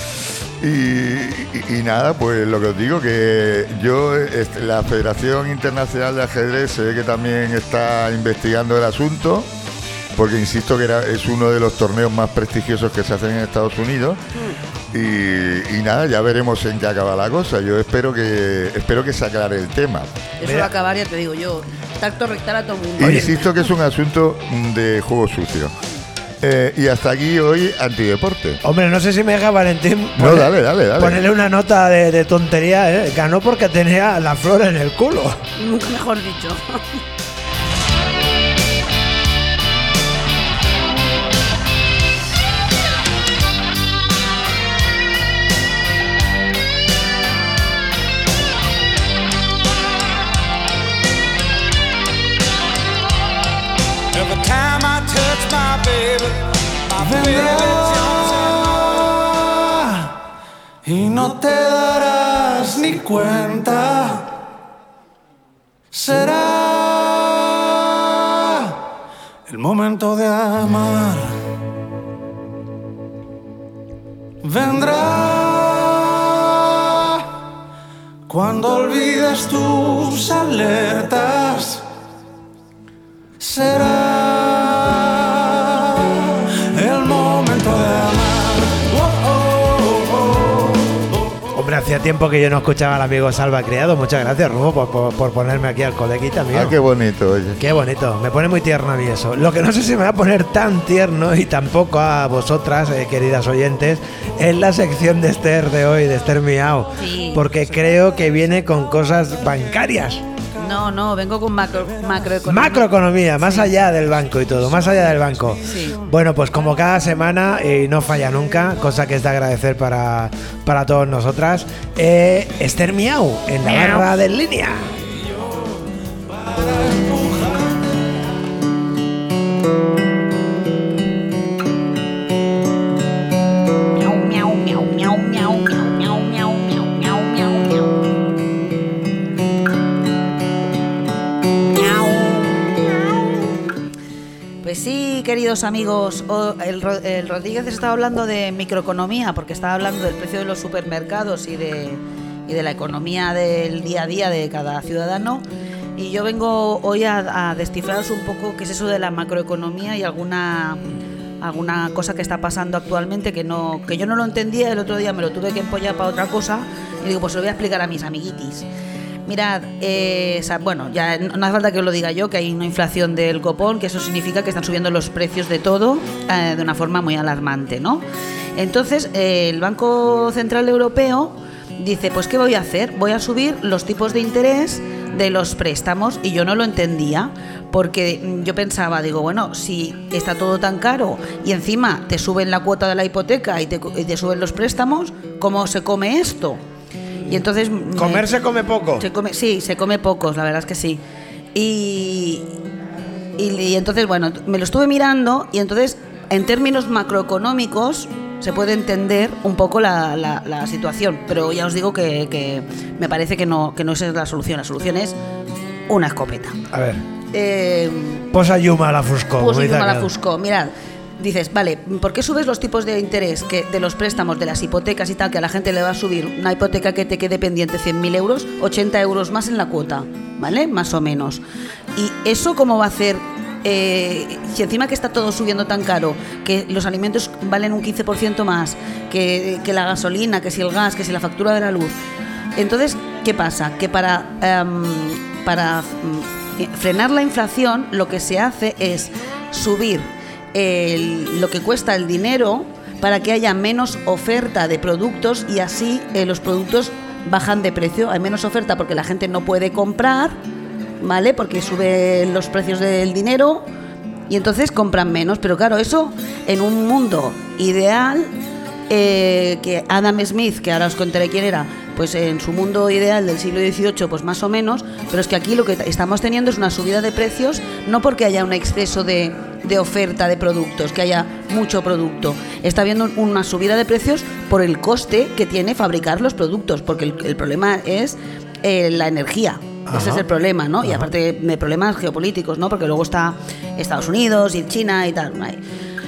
Y, y- y nada, pues lo que os digo, que yo, este, la Federación Internacional de Ajedrez se ve que también está investigando el asunto, porque insisto que era, es uno de los torneos más prestigiosos que se hacen en Estados Unidos. Y, y nada, ya veremos en qué acaba la cosa. Yo espero que espero que se aclare el tema. Eso va a acabar, ya te digo yo. Tacto rectal a todo el mundo. Insisto que es un asunto de juego sucio. Eh, y hasta aquí hoy antideporte. Hombre, no sé si me deja Valentín. No, poner- dale, dale, dale. Ponerle una nota de, de tontería, ¿eh? Ganó porque tenía la flor en el culo. Nunca mejor dicho. Baby Y no te darás ni cuenta. Será el momento de amar. Vendrá cuando olvides tus alertas será hacía tiempo que yo no escuchaba al amigo Salva Criado. Muchas gracias, Rufo, por, por- por ponerme aquí al coleguita mío. Ah, qué bonito, oye. Qué bonito, me pone muy tierno a mí eso. Lo que no sé si me va a poner tan tierno y tampoco a vosotras, eh, queridas oyentes, es la sección de Esther de hoy, de Esther Miau. Sí. Porque creo que viene con cosas bancarias. No, no, vengo con macro, macroeconomía. Macroeconomía, más allá del banco y todo, más allá del banco. Sí. Bueno, pues como cada semana, y no falla nunca, cosa que es de agradecer para, para todos nosotras, eh, Esther Miau, en la barra de línea. Queridos amigos, el, Ro- el Rodríguez estaba hablando de microeconomía, porque estaba hablando del precio de los supermercados y de, y de la economía del día a día de cada ciudadano. Y yo vengo hoy a, a descifraros un poco qué es eso de la macroeconomía y alguna alguna cosa que está pasando actualmente que no que yo no lo entendía el otro día me lo tuve que empollar para otra cosa y digo pues lo voy a explicar a mis amiguitis Mirad, eh, o bueno, ya no hace falta que os lo diga yo, que hay una inflación del copón, que eso significa que están subiendo los precios de todo eh, de una forma muy alarmante, ¿no? Entonces, eh, el Banco Central Europeo dice, pues ¿qué voy a hacer? Voy a subir los tipos de interés de los préstamos y yo no lo entendía porque yo pensaba, digo, bueno, si está todo tan caro y encima te suben la cuota de la hipoteca y te, y te suben los préstamos, ¿cómo se come esto? Y entonces me- Comer se come poco. se come, sí, se come pocos, la verdad es que sí. Y, y, y entonces, bueno, me lo estuve mirando y entonces, en términos macroeconómicos, se puede entender un poco la, la- la situación. Pero ya os digo que, que me parece que no, que no esa es la solución. La solución es una escopeta. A ver, Eh, posa lluma a la Fusco. pues como dice la. Fusco, mirad. Dices, vale, ¿por qué subes los tipos de interés que de los préstamos, de las hipotecas y tal, que a la gente le va a subir una hipoteca que te quede pendiente 100.000 euros, 80 euros más en la cuota, ¿vale? Más o menos. ¿Y eso cómo va a hacer? eh, si encima que está todo subiendo tan caro, que los alimentos valen un 15% más, que, que la gasolina, que si el gas, que si la factura de la luz. Entonces, ¿qué pasa? Que para, em, para mm, frenar la inflación lo que se hace es subir el- lo que cuesta el dinero para que haya menos oferta de productos y así eh, los productos bajan de precio. Hay menos oferta porque la gente no puede comprar, ¿vale? Porque suben los precios del dinero y entonces compran menos. Pero claro, eso en un mundo ideal eh, que Adam Smith, que ahora os contaré quién era, pues en su mundo ideal del siglo XVIII, pues más o menos, pero es que aquí lo que estamos teniendo es una subida de precios, no porque haya un exceso de, de oferta de productos, que haya mucho producto, está habiendo una subida de precios por el coste que tiene fabricar los productos, porque el, el problema es eh, la energía. Ese es el problema, ¿no? Y aparte de problemas geopolíticos, ¿no? Porque luego está Estados Unidos y China y tal.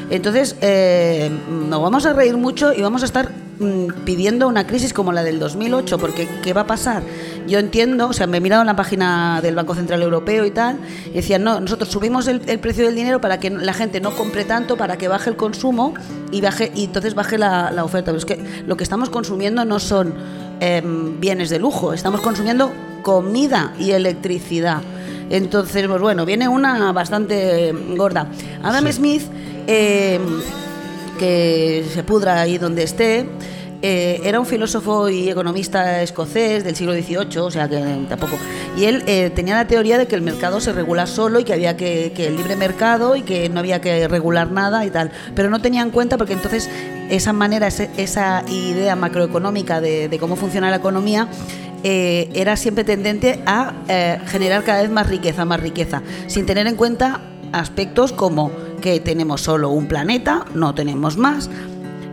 Entonces, eh, nos vamos a reír mucho y vamos a estar mm, pidiendo una crisis como la del 2008, porque ¿qué va a pasar? Yo entiendo, o sea, me he mirado en la página del Banco Central Europeo y tal, y decían, no, nosotros subimos el, el precio del dinero para que la gente no compre tanto, para que baje el consumo y baje y entonces baje la, la oferta. Pero es que lo que estamos consumiendo no son em, bienes de lujo, estamos consumiendo comida y electricidad. Entonces, pues bueno, viene una bastante gorda. Adam Smith, eh, que se pudra ahí donde esté, eh, era un filósofo y economista escocés del siglo XVIII, o sea que tampoco. Y él eh, tenía la teoría de que el mercado se regula solo y que había que, que el libre mercado y que no había que regular nada y tal. Pero no tenía en cuenta porque entonces esa manera, esa idea macroeconómica de, cómo funciona la economía eh, era siempre tendente a generar cada vez más riqueza, más riqueza, sin tener en cuenta aspectos como que tenemos solo un planeta, no tenemos más,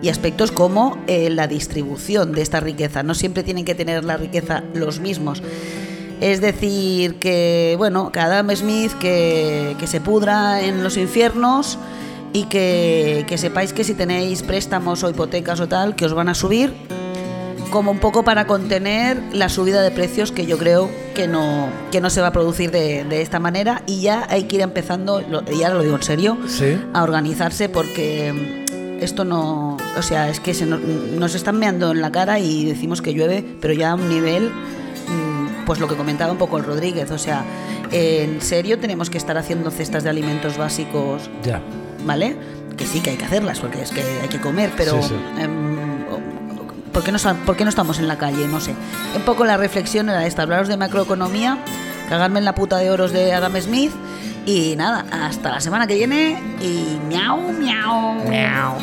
y aspectos como eh, la distribución de esta riqueza. No siempre tienen que tener la riqueza los mismos. Es decir, que, bueno, que Adam Smith que, que se pudra en los infiernos y que, que sepáis que si tenéis préstamos o hipotecas o tal, que os van a subir, como un poco para contener la subida de precios que yo creo que no, que no se va a producir de, de esta manera y ya hay que ir empezando, lo- y ahora lo digo en serio, Sí. a organizarse porque mm, esto no, o sea, es que se nos, nos están meando en la cara y decimos que llueve, pero ya a un nivel, mm, pues lo que comentaba un poco el Rodríguez, o sea, en serio tenemos que estar haciendo cestas de alimentos básicos Ya. ¿vale? Que sí que hay que hacerlas, porque es que hay que comer, pero Sí, sí. em, ¿por, qué no, por qué no estamos en la calle? No sé. Un poco la reflexión era esta, hablaros de macroeconomía, cagarme en la puta de oros de Adam Smith y nada, hasta la semana que viene y miau, miau. Miau.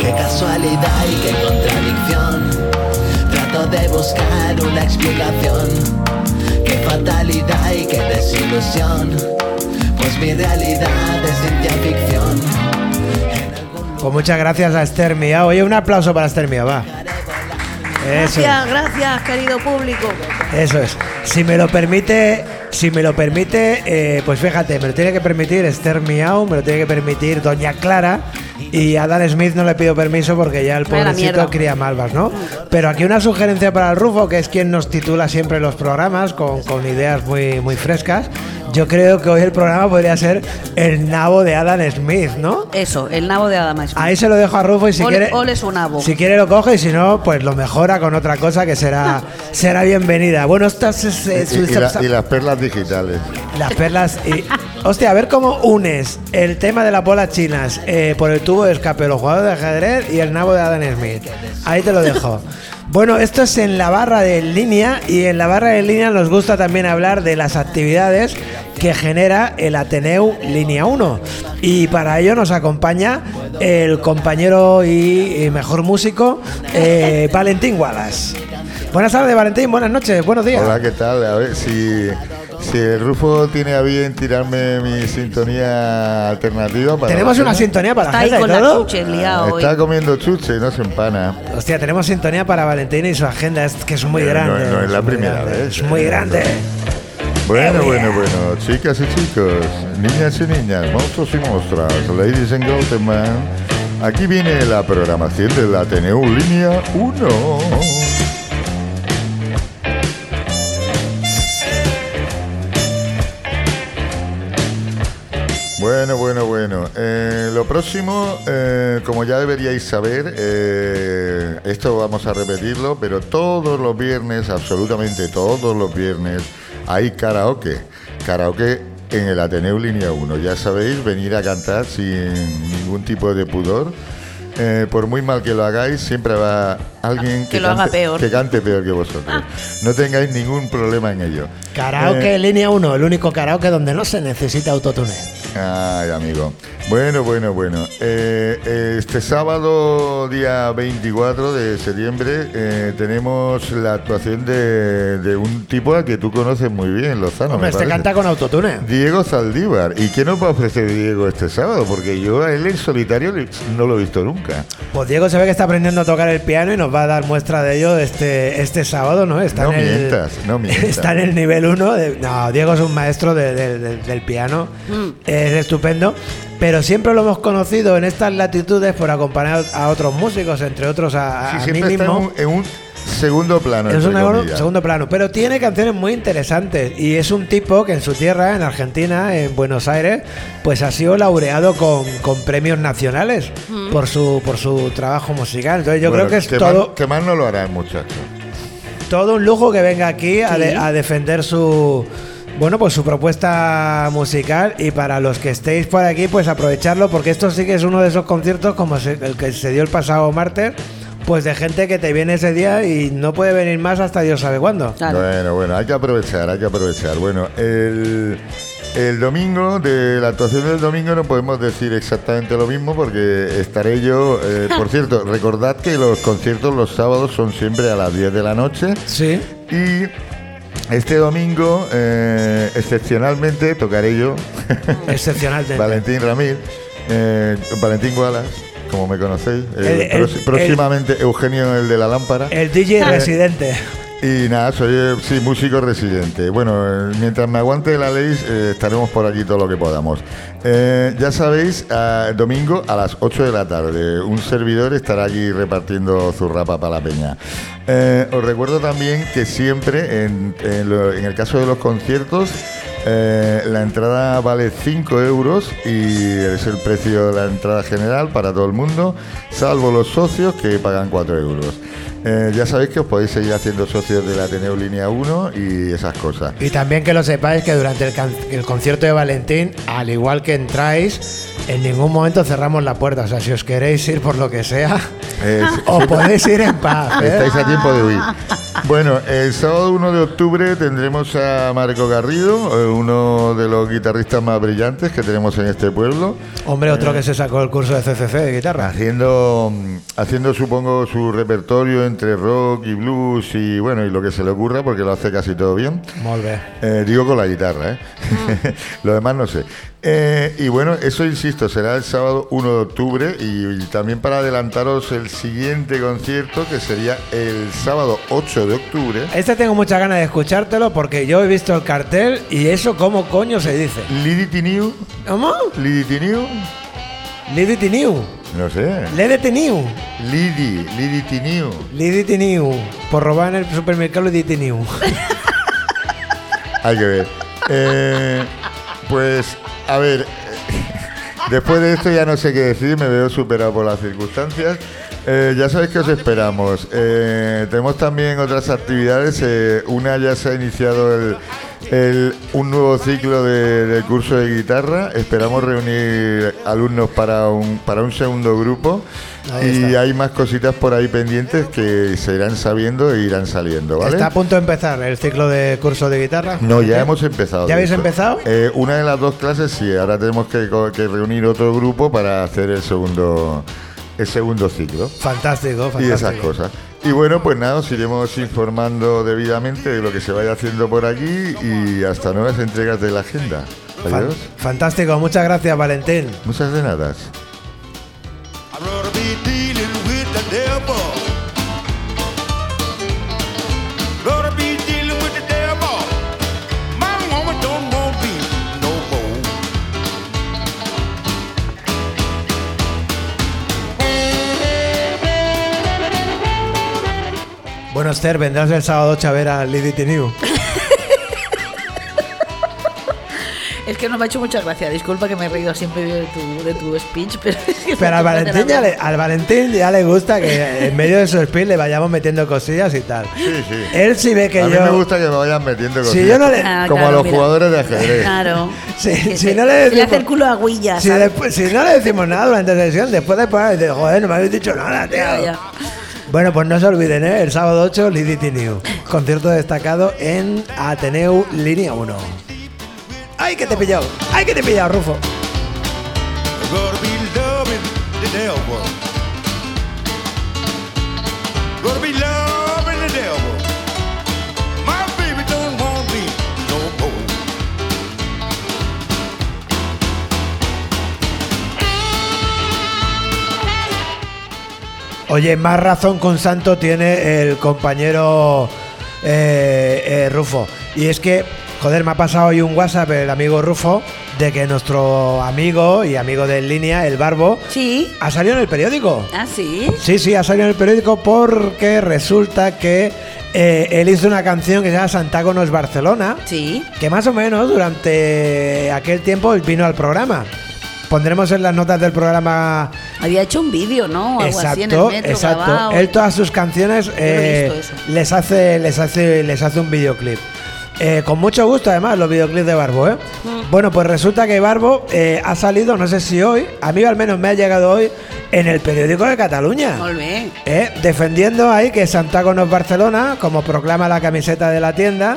Qué casualidad y qué contradicción. Trato de buscar una explicación. Fatalidad y qué desilusión. Pues mi realidad es ciencia ficción. Pues muchas gracias a Esther Mía. Oye, un aplauso para Esther Mía, va. Eso es. Gracias, gracias, querido público. Eso es. Si me lo permite, si me lo permite, eh, pues fíjate, me lo tiene que permitir Esther Miau, me lo tiene que permitir Doña Clara Y a Dan Smith no le pido permiso porque ya el pobrecito cría malvas, ¿no? Pero aquí una sugerencia para el Rufo, que es quien nos titula siempre los programas con, con ideas muy, muy frescas. Yo creo que hoy el programa podría ser el nabo de Adam Smith, ¿no? Eso, el nabo de Adam Smith. Ahí se lo dejo a Rufo y si quiere. ole su nabo. Si quiere lo coge y si no, pues lo mejora con otra cosa que será, será bienvenida. Bueno, estas es, Y, es- y la- y las perlas digitales. las perlas y. Hostia, a ver cómo unes el tema de las bolas chinas eh, por el tubo de escape, los jugadores de ajedrez y el nabo de Adam Smith. Ahí te lo dejo. Bueno, esto es en la barra de línea y en la barra de línea nos gusta también hablar de las actividades que genera el Ateneu Línea 1. Y para ello nos acompaña el compañero y, mejor músico eh, Valentín Wallace. Buenas tardes, Valentín. Buenas noches. Buenos días. Hola, ¿qué tal? A ver si, si el Rufo tiene a bien tirarme mi sintonía alternativa. Para Tenemos la una sintonía para Está la ahí gente y con la todo. chuche liado hoy. Está comiendo chuche y no se empana. Hostia, tenemos sintonía para Valentina y su agenda, es que es muy Pero no- grande. no es la muy primera grande, vez, Es muy eh, grande. Bueno, bueno, bueno, chicas y chicos, niñas y niñas, monstruos y monstruas, ladies and gentlemen, aquí viene la programación de la Ateneu Línea 1. Bueno, bueno, bueno. Eh, lo próximo, eh, como ya deberíais saber, eh, esto vamos a repetirlo, pero todos los viernes, absolutamente todos los viernes, hay karaoke. Karaoke en el Ateneu Línea 1. Ya sabéis, venir a cantar sin ningún tipo de pudor. Eh, por muy mal que lo hagáis, siempre va alguien Que lo haga cante, peor. que cante peor que vosotros. No tengáis ningún problema en ello. Karaoke Eh, línea 1, el único karaoke donde no se necesita autotune. Ay, amigo. Bueno, bueno, bueno. Eh, este sábado, día 24 de septiembre, eh, tenemos la actuación de, de un tipo al que tú conoces muy bien, Lozano. Hombre, me este canta con autotune. Diego Zaldívar. ¿Y qué nos va a ofrecer Diego este sábado? Porque yo a él en solitario no lo he visto nunca. Pues Diego se ve que está aprendiendo a tocar el piano y nos va a dar muestra de ello este, este sábado, ¿no? Está No en el, mientas, no mientas. Está en el nivel 1. no, Diego es un maestro de- de- de- del piano. Es estupendo. Pero siempre lo hemos conocido en estas latitudes por acompañar a otros músicos, entre otros a, Sí, a siempre está en mismo. un, en un segundo plano. Es un segundo, comillas. segundo plano, pero tiene canciones muy interesantes y es un tipo que en su tierra, en Argentina, en Buenos Aires, pues ha sido laureado con, con premios nacionales por su por su trabajo musical. Entonces yo Bueno, creo que es que todo, Más, que más no lo hará el muchacho. todo un lujo que venga aquí a, de- Sí. a defender su bueno pues su propuesta musical y para los que estéis por aquí pues aprovecharlo porque esto sí que es uno de esos conciertos como el que se dio el pasado martes pues de gente que te viene ese día y no puede venir más hasta Dios sabe cuándo. Claro. Bueno, bueno, hay que aprovechar, hay que aprovechar. Bueno, el, el domingo, de la actuación del domingo no podemos decir exactamente lo mismo porque estaré yo, eh, por cierto, recordad que los conciertos los sábados son siempre a las 10 de la noche Sí. y este domingo, eh, excepcionalmente, tocaré yo, Excepcional. de- Valentín Ramírez, eh, Valentín Wallace, como me conocéis, eh, El- el- prox- próximamente Eugenio el de la lámpara. El DJ residente. Y nada, soy eh, músico residente. Bueno, eh, mientras me aguante la ley, eh, estaremos por aquí todo lo que podamos. Eh, ya sabéis, el domingo a las 8 de la tarde, un servidor estará aquí repartiendo zurrapa para la peña. Eh, os recuerdo también que siempre, en, en el caso de los conciertos, eh, la entrada vale 5 euros y es el precio de la entrada general para todo el mundo, salvo los socios que pagan 4 euros. Eh, ya sabéis que os podéis seguir haciendo socios del Ateneo Línea 1 y esas cosas. Y también que lo sepáis que durante el, can- el concierto de Valentín, al igual que entráis, en ningún momento cerramos la puerta. O sea, si os queréis ir por lo que sea, Eh, os podéis ir en paz. ¿eh? Estáis a tiempo de huir. Bueno, el sábado 1 de octubre tendremos a Marco Garrido, eh, uno de los guitarristas más brillantes que tenemos en este pueblo, Hombre, otro que se sacó el curso de CCC de guitarra. haciendo, mm, haciendo supongo su repertorio entre rock y blues y bueno, y lo que se le ocurra porque lo hace casi todo bien. Molt bé. Eh, digo con la guitarra, ¿eh? Lo demás no sé. Eh, y bueno, eso insisto, será el sábado 1 de octubre y, y también para adelantaros el siguiente concierto que sería el sábado 8 de octubre. Este tengo muchas ganas de escuchártelo porque yo he visto el cartel y eso, ¿cómo coño se dice? Lidity New, ¿Cómo? Lidity New, Lidity New. No sé. He detenido. Lidi, Lidi Tiniu. Le he detenido. Por robar en el supermercado he detenido. Hay que ver. Eh, pues, a ver, después de esto ya no sé qué decir, me veo superado por las circunstancias. Eh, ya sabéis que os esperamos. Eh, tenemos también otras actividades. eh, una ya se ha iniciado el, el- un nuevo ciclo de, de curso de guitarra. Esperamos reunir alumnos para un, para un segundo grupo. Y hay más cositas por ahí pendientes que se irán sabiendo e irán saliendo, ¿vale? Está a punto de empezar el ciclo de curso de guitarra. No, ya hemos empezado. ¿Ya habéis empezado? Eh, una de las dos clases sí, ahora tenemos que reunir otro grupo para hacer el segundo, el segundo ciclo. Fantástico, fantástico. Y esas cosas. Y bueno, pues nada, os iremos informando debidamente de lo que se vaya haciendo por aquí y hasta nuevas entregas de la agenda. Adiós. fantástico, muchas gracias, Valentín. Muchas de nada. Bueno, Esther, vendrás el sábado 8 a ver a Lady Teniu. Es que no me ha hecho mucha gracia. Disculpa que me he reído siempre de tu, de tu speech, pero es que Pero al Valentín, ya le, al Valentín ya le gusta que en medio de su speed le vayamos metiendo cosillas y tal. Sí, sí. Él sí ve que a mí yo. me gusta que me vayan metiendo. Si yo no le- Ah, Como claro, a los mira. jugadores de ajedrez. Claro. Si- Es que si se- no le se decimos- hace el culo a Guilla, Si, después- si no le decimos nada durante la sesión, después de poner, dice, joder, no me habéis dicho nada, tío. Ya, ya. Bueno, pues no se olviden, ¿eh? el sábado 8, Lady Teniu. Concierto destacado en Ateneu Línea 1. ¡Ay, que te he pillado! ¡Ay, que te he pillado, Rufo! Oye, más razón con Santo tiene el compañero eh, eh, Rufo. Y es que, joder, me ha pasado hoy un WhatsApp el amigo Rufo de que nuestro amigo y amigo de en línea, el Barbo, Sí. ha salido en el periódico. Ah, sí. Sí, sí, ha salido en el periódico porque resulta que eh, él hizo una canción que se llama Santaco no es Barcelona, Sí. que más o menos durante aquel tiempo él vino al programa. Pondremos en las notas del programa Había hecho un vídeo, ¿no? Algo así en el Exacto, metro exacto. grabado. Él todas sus canciones eh, les hace, les hace, les hace un videoclip. Eh, con mucho gusto, además, los videoclips de Barbo, ¿eh? Mm. Bueno, pues resulta que Barbo eh, ha salido, no sé si hoy, a mí al menos me ha llegado hoy, en el periódico de Cataluña. Eh, defendiendo ahí que Santaco no es Barcelona, como proclama la camiseta de la tienda,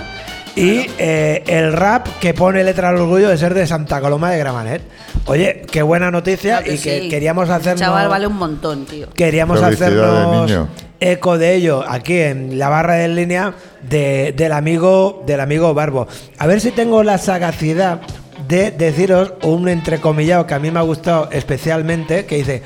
y eh, el rap que pone letra al orgullo de ser de Santa Coloma de Gramanet. Oye, qué buena noticia Claro que y que sí. queríamos hacernos chaval vale un montón, tío. queríamos hacernos niño. eco de ello aquí en la barra de línea de- del amigo del amigo Barbo. A ver si tengo la sagacidad de deciros un entrecomillado que a mí me ha gustado especialmente, que dice,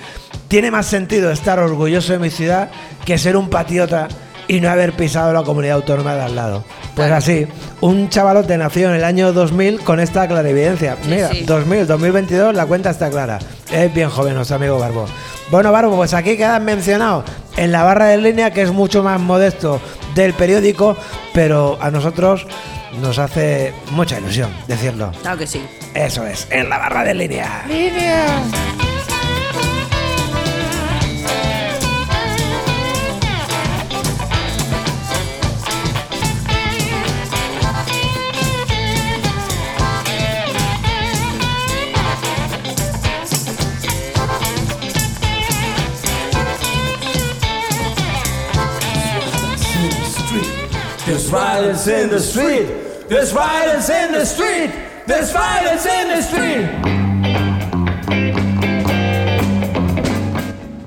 tiene más sentido estar orgulloso de mi ciudad que ser un patriota y no haber pisado la comunidad autónoma de al lado. Pues Claro. así, un chavalote nació en el año 2000 con esta clarividencia. Mira, sí. 2000, 2022, la cuenta está clara. Es bien joven nuestro amigo Barbo. Bueno, Barbo, pues aquí quedan mencionados en la barra de línea, que es mucho más modesto del periódico, pero a nosotros nos hace mucha ilusión decirlo. Claro que sí. Eso es, en la barra de línea. There's violence in the street. There's violence in the street. There's violence in the street.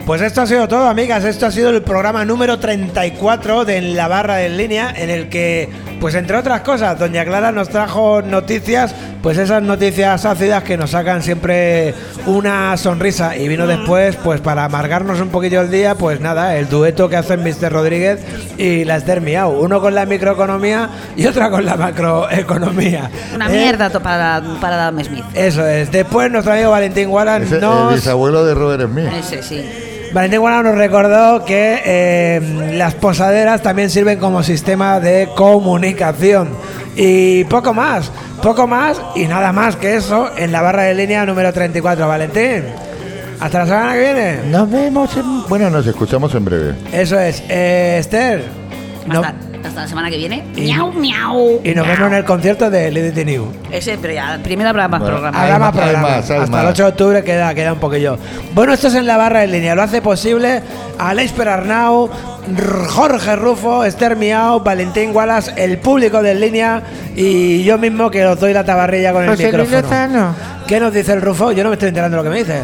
Pues esto ha sido todo, amigas. Esto ha sido el programa número 34 de En la Barra en Línea, en el que, pues entre otras cosas, Doña Clara nos trajo noticias pues esas noticias ácidas que nos sacan siempre una sonrisa y vino después, pues para amargarnos un poquillo el día, pues nada, el dueto que hacen Mr. Rodríguez y la Esther Miau, uno con la microeconomía y otra con la macroeconomía. Una ¿Eh? mierda to- para, para Adam Smith. Eso es. Después nuestro amigo Valentín Wallace Ese- el nos... bisabuelo de Robert Smith. Ese sí. Valentín Guarano nos recordó que eh, las posaderas también sirven como sistema de comunicación. Y poco más, poco más y nada más que eso en la barra de línea número 34. Valentín, hasta la semana que viene. Nos vemos en... Bueno, nos escuchamos en breve. Eso es. Eh, Esther, no- Hasta, la semana que viene. Y- miau, miau. y nos vemos en el concierto de Liddy New. Ese, pero ya, primero habrá más Bueno, programas. Habrá más programas. Hasta más. el 8 de octubre queda, queda un poquillo. Bueno, esto es en la barra de línea. Lo hace posible Aleix Perarnau, Jorge Rufo, Esther Miau, Valentín Wallace, el público de en línea y yo mismo que os doy la tabarrilla con el micrófono. ¿Qué nos dice el Rufo? Yo no me estoy enterando de lo que me dice.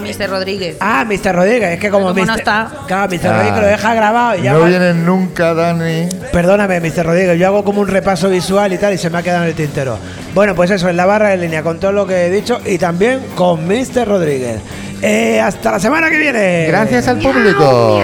Mr. Rodríguez. Ah, Mr. Rodríguez. Es que como, Como no Mr. está. Claro, Mr. Ah, Rodríguez lo deja grabado y ya No va- vienen nunca, Dani. Perdóname, Mr. Rodríguez, yo hago como un repaso visual y tal y se me ha quedado en el tintero. Bueno, pues eso, en la barra de línea con todo lo que he dicho y también con Mr. Rodríguez. Eh, hasta la semana que viene. Gracias al público.